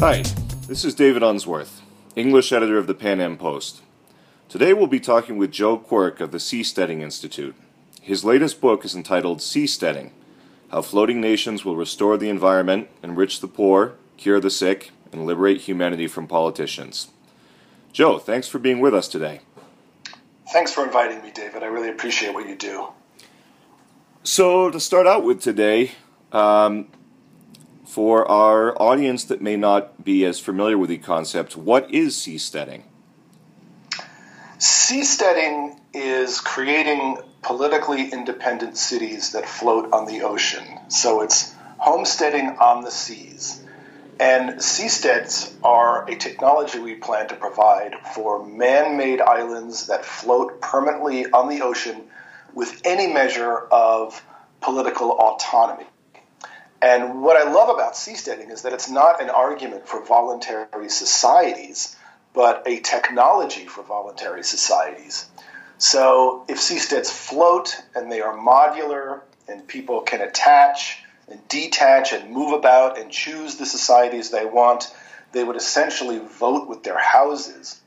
Hi, this is David Unsworth, English editor of the Pan Am Post. Today we'll be talking with Joe Quirk of the Seasteading Institute. His latest book is entitled Seasteading How Floating Nations Will Restore the Environment, Enrich the Poor, Cure the Sick, and Liberate Humanity from Politicians. Joe, thanks for being with us today. Thanks for inviting me, David. I really appreciate what you do. So, to start out with today, um, for our audience that may not be as familiar with the concept, what is seasteading? Seasteading is creating politically independent cities that float on the ocean. So it's homesteading on the seas. And seasteads are a technology we plan to provide for man made islands that float permanently on the ocean with any measure of political autonomy. And what I love about seasteading is that it's not an argument for voluntary societies, but a technology for voluntary societies. So if seasteads float and they are modular and people can attach and detach and move about and choose the societies they want, they would essentially vote with their houses.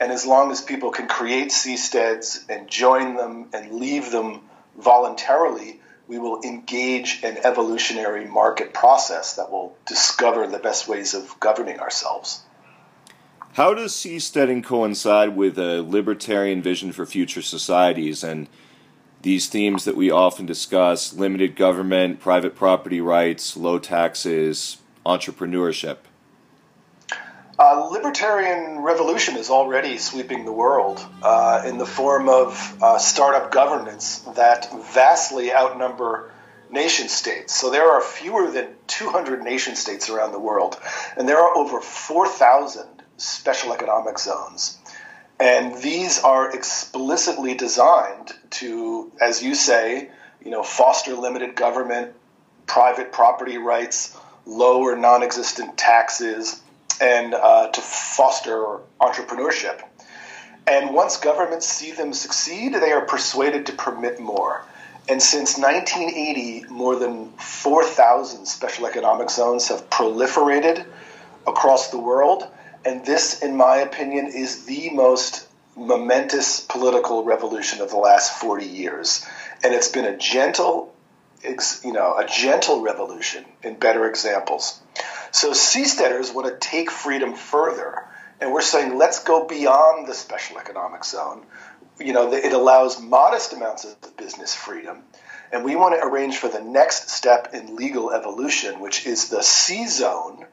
And as long as people can create seasteads and join them and leave them voluntarily, we will engage an evolutionary market process that will discover the best ways of governing ourselves. How does seasteading coincide with a libertarian vision for future societies and these themes that we often discuss limited government, private property rights, low taxes, entrepreneurship? Uh, libertarian revolution is already sweeping the world uh, in the form of uh, startup governance that vastly outnumber nation states. So there are fewer than 200 nation states around the world, and there are over 4,000 special economic zones. And these are explicitly designed to, as you say, you know, foster limited government, private property rights, low or non-existent taxes and uh, to foster entrepreneurship. And once governments see them succeed, they are persuaded to permit more. And since 1980, more than 4,000 special economic zones have proliferated across the world. And this, in my opinion, is the most momentous political revolution of the last 40 years. And it's been a gentle, you know, a gentle revolution in better examples. So seasteaders want to take freedom further. And we're saying, let's go beyond the special economic zone. You know, it allows modest amounts of business freedom. And we want to arrange for the next step in legal evolution, which is the SeaZone,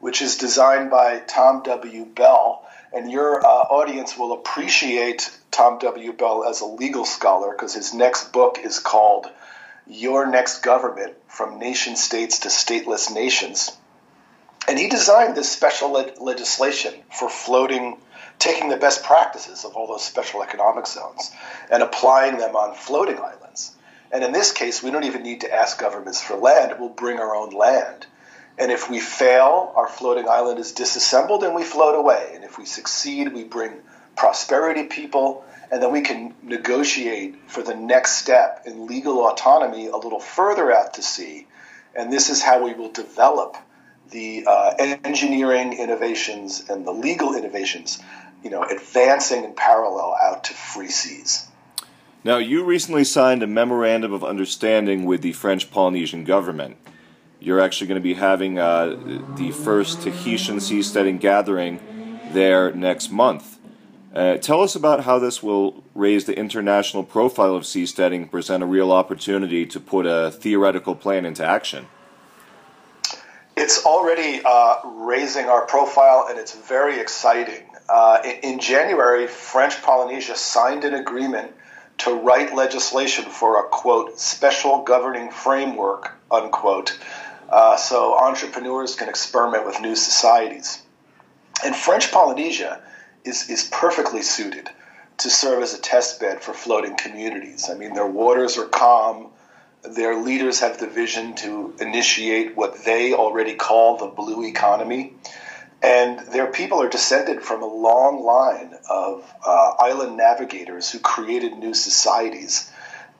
which is designed by Tom W. Bell. And your uh, audience will appreciate Tom W. Bell as a legal scholar because his next book is called Your Next Government From Nation States to Stateless Nations. And he designed this special le- legislation for floating, taking the best practices of all those special economic zones and applying them on floating islands. And in this case, we don't even need to ask governments for land, we'll bring our own land. And if we fail, our floating island is disassembled and we float away. And if we succeed, we bring prosperity people, and then we can negotiate for the next step in legal autonomy a little further out to sea. And this is how we will develop the uh, engineering innovations and the legal innovations, you know, advancing in parallel out to free seas. Now, you recently signed a memorandum of understanding with the French Polynesian government. You're actually going to be having uh, the first Tahitian seasteading gathering there next month. Uh, tell us about how this will raise the international profile of seasteading, present a real opportunity to put a theoretical plan into action it's already uh, raising our profile and it's very exciting. Uh, in, January, French Polynesia signed an agreement to write legislation for a quote special governing framework unquote, uh, so entrepreneurs can experiment with new societies. And French Polynesia is is perfectly suited to serve as a test bed for floating communities. I mean, their waters are calm their leaders have the vision to initiate what they already call the blue economy. And their people are descended from a long line of uh, island navigators who created new societies.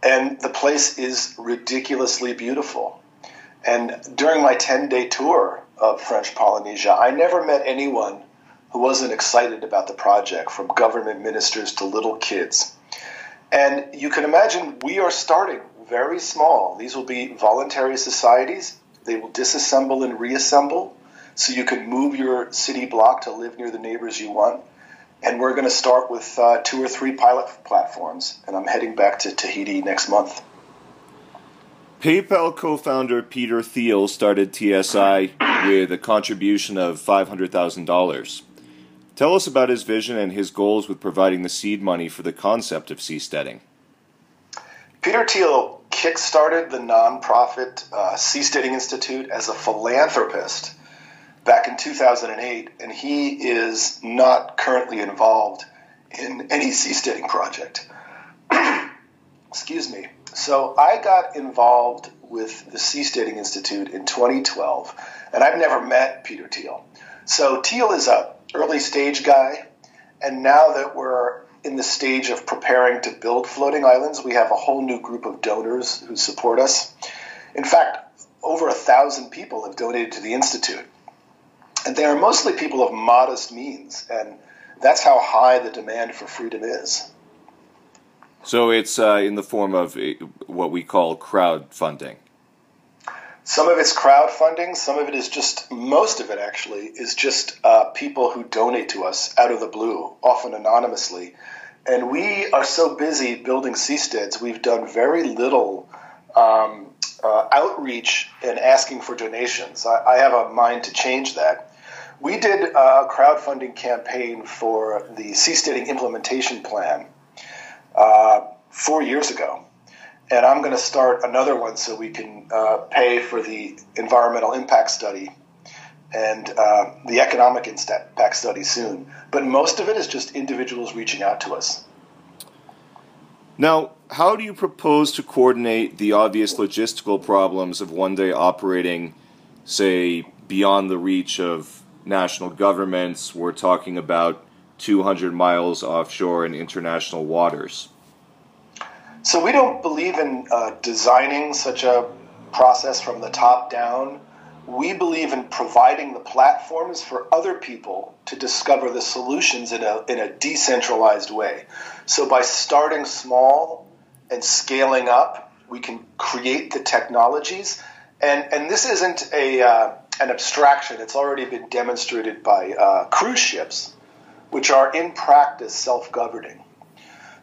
And the place is ridiculously beautiful. And during my 10 day tour of French Polynesia, I never met anyone who wasn't excited about the project, from government ministers to little kids. And you can imagine we are starting very small. These will be voluntary societies. They will disassemble and reassemble so you can move your city block to live near the neighbors you want. And we're going to start with uh, two or three pilot platforms. And I'm heading back to Tahiti next month. PayPal co founder Peter Thiel started TSI with a contribution of $500,000. Tell us about his vision and his goals with providing the seed money for the concept of seasteading. Peter Thiel kickstarted the nonprofit uh, Seasteading Institute as a philanthropist back in 2008, and he is not currently involved in any seasteading project. Excuse me. So I got involved with the Seasteading Institute in 2012, and I've never met Peter Thiel. So Thiel is a early stage guy, and now that we're in the stage of preparing to build floating islands. We have a whole new group of donors who support us. In fact, over a thousand people have donated to the Institute. And they are mostly people of modest means, and that's how high the demand for freedom is. So it's uh, in the form of what we call crowdfunding. Some of it's crowdfunding, some of it is just, most of it actually, is just uh, people who donate to us out of the blue, often anonymously. And we are so busy building seasteads, we've done very little um, uh, outreach and asking for donations. I, I, have a mind to change that. We did a crowdfunding campaign for the seasteading implementation plan uh, four years ago and I'm going to start another one so we can uh, pay for the environmental impact study and uh, the economic impact study soon. But most of it is just individuals reaching out to us. Now, how do you propose to coordinate the obvious logistical problems of one day operating, say, beyond the reach of national governments? We're talking about 200 miles offshore in international waters. So we don't believe in uh, designing such a process from the top down. We believe in providing the platforms for other people to discover the solutions in a, in a decentralized way. So by starting small and scaling up, we can create the technologies. And, and this isn't a, uh, an abstraction, it's already been demonstrated by uh, cruise ships, which are in practice self governing.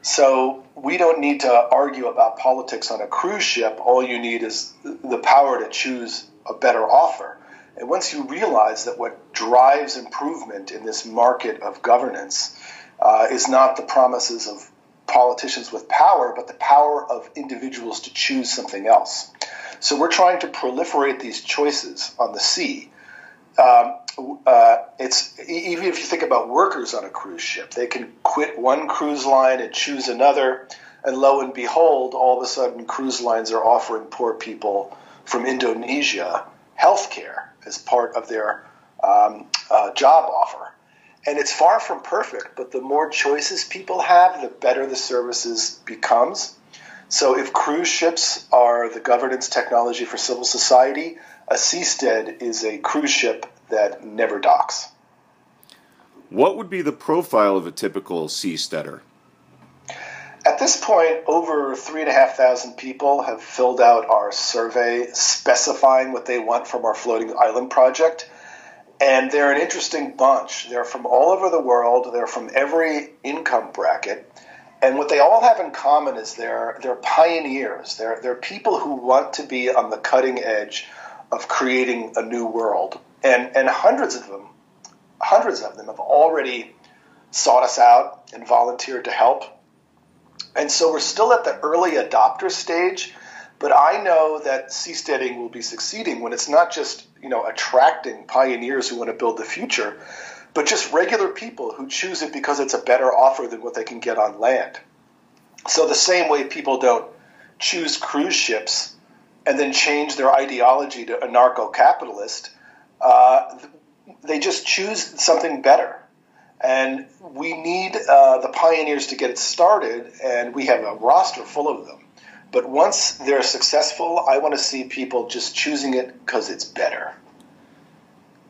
So we don't need to argue about politics on a cruise ship. All you need is the power to choose a better offer. And once you realize that what drives improvement in this market of governance uh, is not the promises of politicians with power, but the power of individuals to choose something else. So we're trying to proliferate these choices on the sea. Um, uh, it's even if you think about workers on a cruise ship, they can quit one cruise line and choose another, and lo and behold, all of a sudden, cruise lines are offering poor people from Indonesia health care as part of their um, uh, job offer. And it's far from perfect, but the more choices people have, the better the services becomes. So if cruise ships are the governance technology for civil society, a seastead is a cruise ship that never docks. What would be the profile of a typical seasteader? At this point, over 3,500 people have filled out our survey specifying what they want from our floating island project. And they're an interesting bunch. They're from all over the world, they're from every income bracket. And what they all have in common is they're, they're pioneers. They're, they're people who want to be on the cutting edge of creating a new world and and hundreds of them, hundreds of them have already sought us out and volunteered to help. And so we're still at the early adopter stage, but I know that seasteading will be succeeding when it's not just you know attracting pioneers who want to build the future, but just regular people who choose it because it's a better offer than what they can get on land. So the same way people don't choose cruise ships and then change their ideology to anarcho-capitalist, uh, they just choose something better. And we need uh, the pioneers to get it started, and we have a roster full of them. But once they're successful, I want to see people just choosing it because it's better.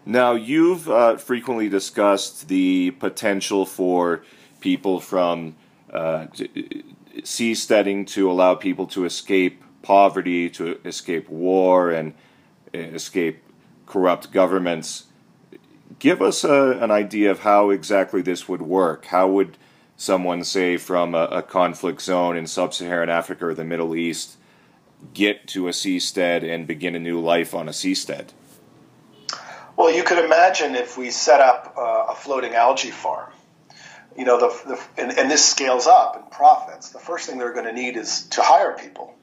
Now, you've uh, frequently discussed the potential for people from uh, seasteading to allow people to escape poverty, to escape war, and uh, escape corrupt governments. Give us a, an idea of how exactly this would work. How would someone, say, from a, a conflict zone in sub Saharan Africa or the Middle East, get to a seastead and begin a new life on a seastead? Well, you could imagine if we set up uh, a floating algae farm. You know, the, the and, and, this scales up in profits. The first thing they're going to need is to hire people.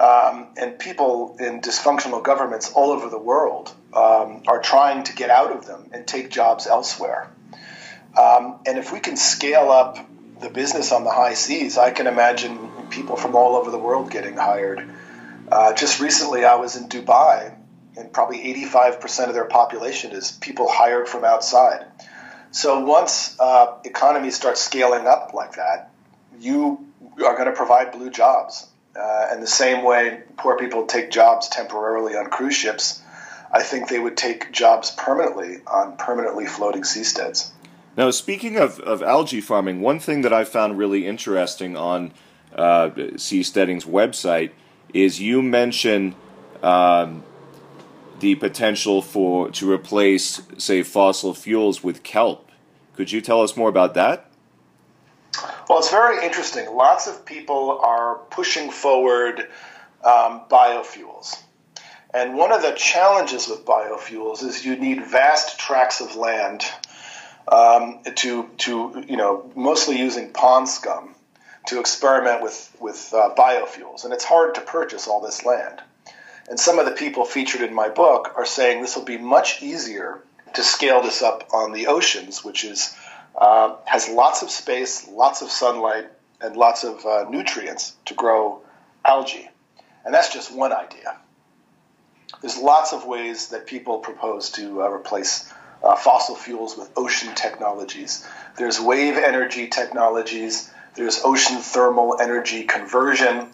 Um, and people in dysfunctional governments all over the world um, are trying to get out of them and take jobs elsewhere. Um, and if we can scale up the business on the high seas, I can imagine people from all over the world getting hired. Uh, just recently, I was in Dubai, and probably 85% of their population is people hired from outside. So once uh, economies start scaling up like that, you are going to provide blue jobs. Uh, and the same way poor people take jobs temporarily on cruise ships, I think they would take jobs permanently on permanently floating seasteads. Now, speaking of, of algae farming, one thing that I found really interesting on uh, Seasteading's website is you mention um, the potential for to replace, say, fossil fuels with kelp. Could you tell us more about that? Well, it's very interesting. Lots of people are pushing forward um, biofuels. And one of the challenges with biofuels is you need vast tracts of land um, to to you know mostly using pond scum to experiment with with uh, biofuels, and it's hard to purchase all this land. And some of the people featured in my book are saying this will be much easier to scale this up on the oceans, which is uh, has lots of space, lots of sunlight, and lots of uh, nutrients to grow algae. And that's just one idea. There's lots of ways that people propose to uh, replace uh, fossil fuels with ocean technologies. There's wave energy technologies. There's ocean thermal energy conversion,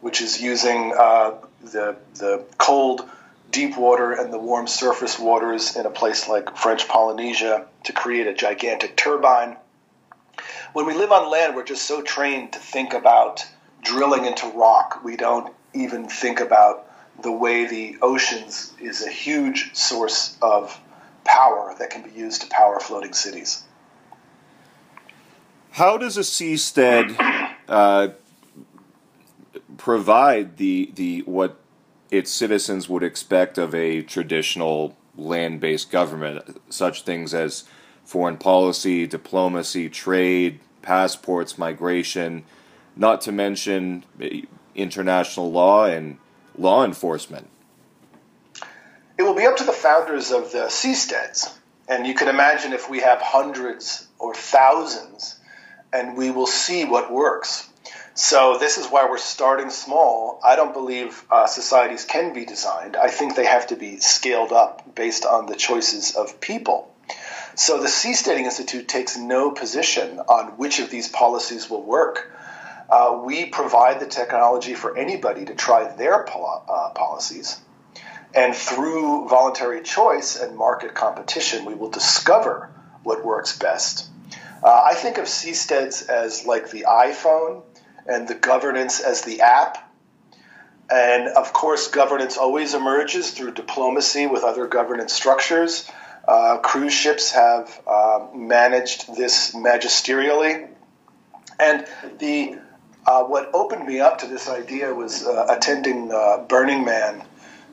which is using uh, the, the cold deep water and the warm surface waters in a place like French Polynesia to create a gigantic turbine. When we live on land, we're just so trained to think about drilling into rock. We don't even think about the way the oceans is a huge source of power that can be used to power floating cities. How does a seastead uh, provide the the what its citizens would expect of a traditional land-based government, such things as foreign policy, diplomacy, trade, passports, migration, not to mention international law and law enforcement? It will be up to the founders of the seasteads. And you can imagine if we have hundreds or thousands, and we will see what works. So this is why we're starting small. I don't believe uh, societies can be designed. I think they have to be scaled up based on the choices of people. So the Seasteading Institute takes no position on which of these policies will work. Uh, we provide the technology for anybody to try their pol- uh, policies. And through voluntary choice and market competition, we will discover what works best. Uh, I think of seasteads as like the iPhone and the governance as the app. And of course, governance always emerges through diplomacy with other governance structures. Uh, cruise ships have uh, managed this magisterially. And the uh, what opened me up to this idea was uh, attending uh, Burning Man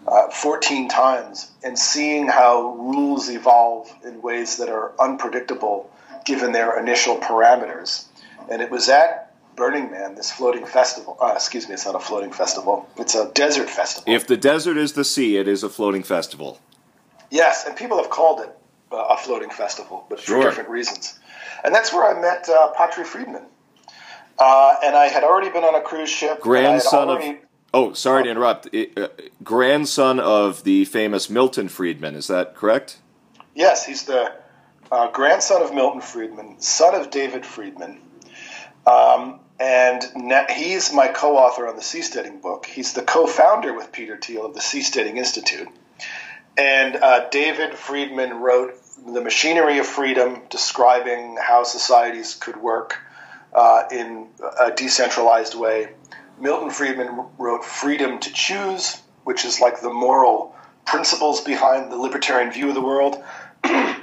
uh, 14 times and seeing how rules evolve in ways that are unpredictable given their initial parameters. And it was at Burning Man, this floating festival. Uh, excuse me, it's not a floating festival. It's a desert festival. If the desert is the sea, it is a floating festival. Yes, and people have called it uh, a floating festival, but sure. for different reasons. And that's where I met uh, Patri Friedman. Uh, and I had already been on a cruise ship. Grandson already, of Oh, sorry to interrupt. Uh, grandson of the famous Milton Friedman, is that correct? Yes, he's the uh, grandson of Milton Friedman, son of David Friedman. Um, and he's my co-author on the seasteading book. He's the co-founder with Peter Thiel of the Seasteading Institute. And uh, David Friedman wrote The Machinery of Freedom, describing how societies could work uh, in a decentralized way. Milton Friedman wrote Freedom to Choose, which is like the moral principles behind the libertarian view of the world.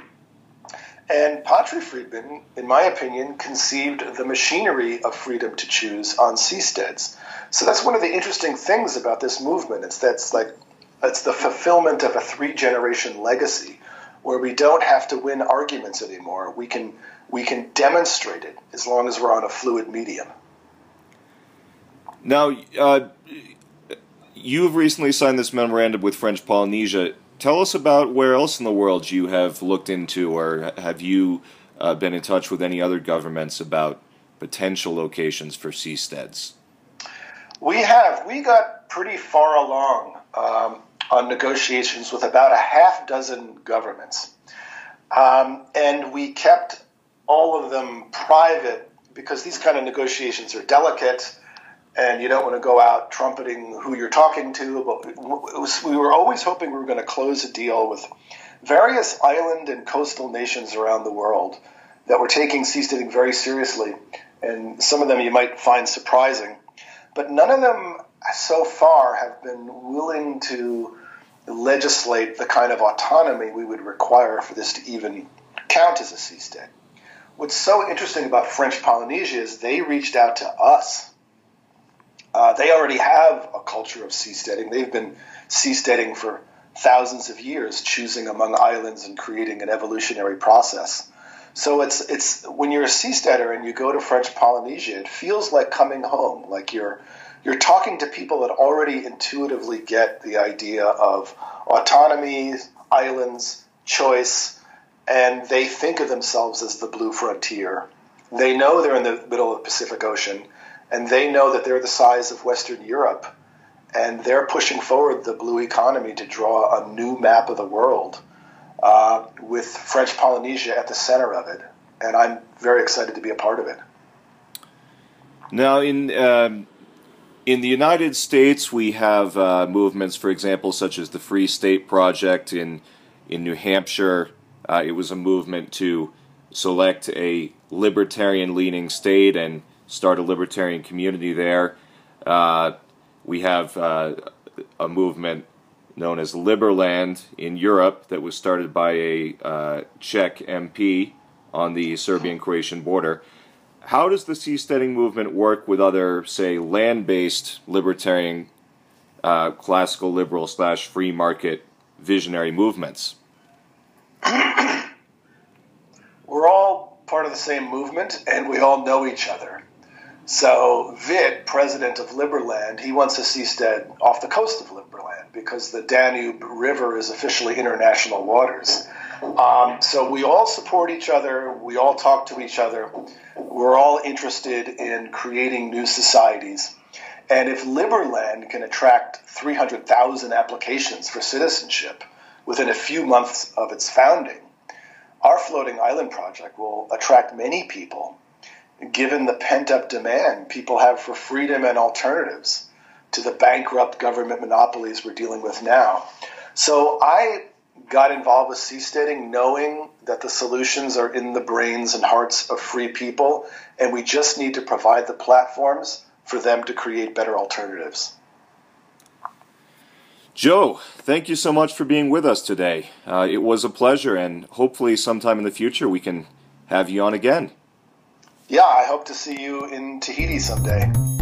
And Patri Friedman, in my opinion, conceived the machinery of freedom to choose on seasteads. So that's one of the interesting things about this movement. It's that's like it's the fulfillment of a three generation legacy where we don't have to win arguments anymore. We can we can demonstrate it as long as we're on a fluid medium. Now, uh, you've recently signed this memorandum with French Polynesia tell us about where else in the world you have looked into, or have you uh, been in touch with any other governments about potential locations for seasteads? We have. We got pretty far along um, on negotiations with about a half dozen governments. Um, and we kept all of them private because these kind of negotiations are delicate and you don't want to go out trumpeting who you're talking to. But was, we were always hoping we were going to close a deal with various island and coastal nations around the world that were taking seasteading very seriously, and some of them you might find surprising. But none of them so far have been willing to legislate the kind of autonomy we would require for this to even count as a seastead. What's so interesting about French Polynesia is they reached out to us uh, they already have a culture of seasteading. They've been seasteading for thousands of years, choosing among islands and creating an evolutionary process. So it's it's when you're a seasteader and you go to French Polynesia, it feels like coming home. Like you're you're talking to people that already intuitively get the idea of autonomy, islands, choice, and they think of themselves as the blue frontier. They know they're in the middle of the Pacific Ocean and they know that they're the size of Western Europe, and they're pushing forward the blue economy to draw a new map of the world uh, with French Polynesia at the center of it. And I'm very excited to be a part of it. Now, in um, in the United States, we have uh, movements, for example, such as the Free State Project in in New Hampshire. Uh, it was a movement to select a libertarian-leaning state and start a libertarian community there. Uh, we have uh, a movement known as Liberland in Europe that was started by a uh, Czech MP on the Serbian Croatian border. How does the seasteading movement work with other, say, land based libertarian, uh, classical liberal slash free market visionary movements? We're all part of the same movement and we all know each other. So Vit, president of Liberland, he wants a seastead off the coast of Liberland because the Danube River is officially international waters. Um, so we all support each other. We all talk to each other. We're all interested in creating new societies. And if Liberland can attract 300,000 applications for citizenship within a few months of its founding, our floating island project will attract many people given the pent up demand people have for freedom and alternatives to the bankrupt government monopolies we're dealing with now. So I got involved with seasteading knowing that the solutions are in the brains and hearts of free people, and we just need to provide the platforms for them to create better alternatives. Joe, thank you so much for being with us today. Uh, it was a pleasure, and hopefully, sometime in the future, we can have you on again. Yeah, I hope to see you in Tahiti someday.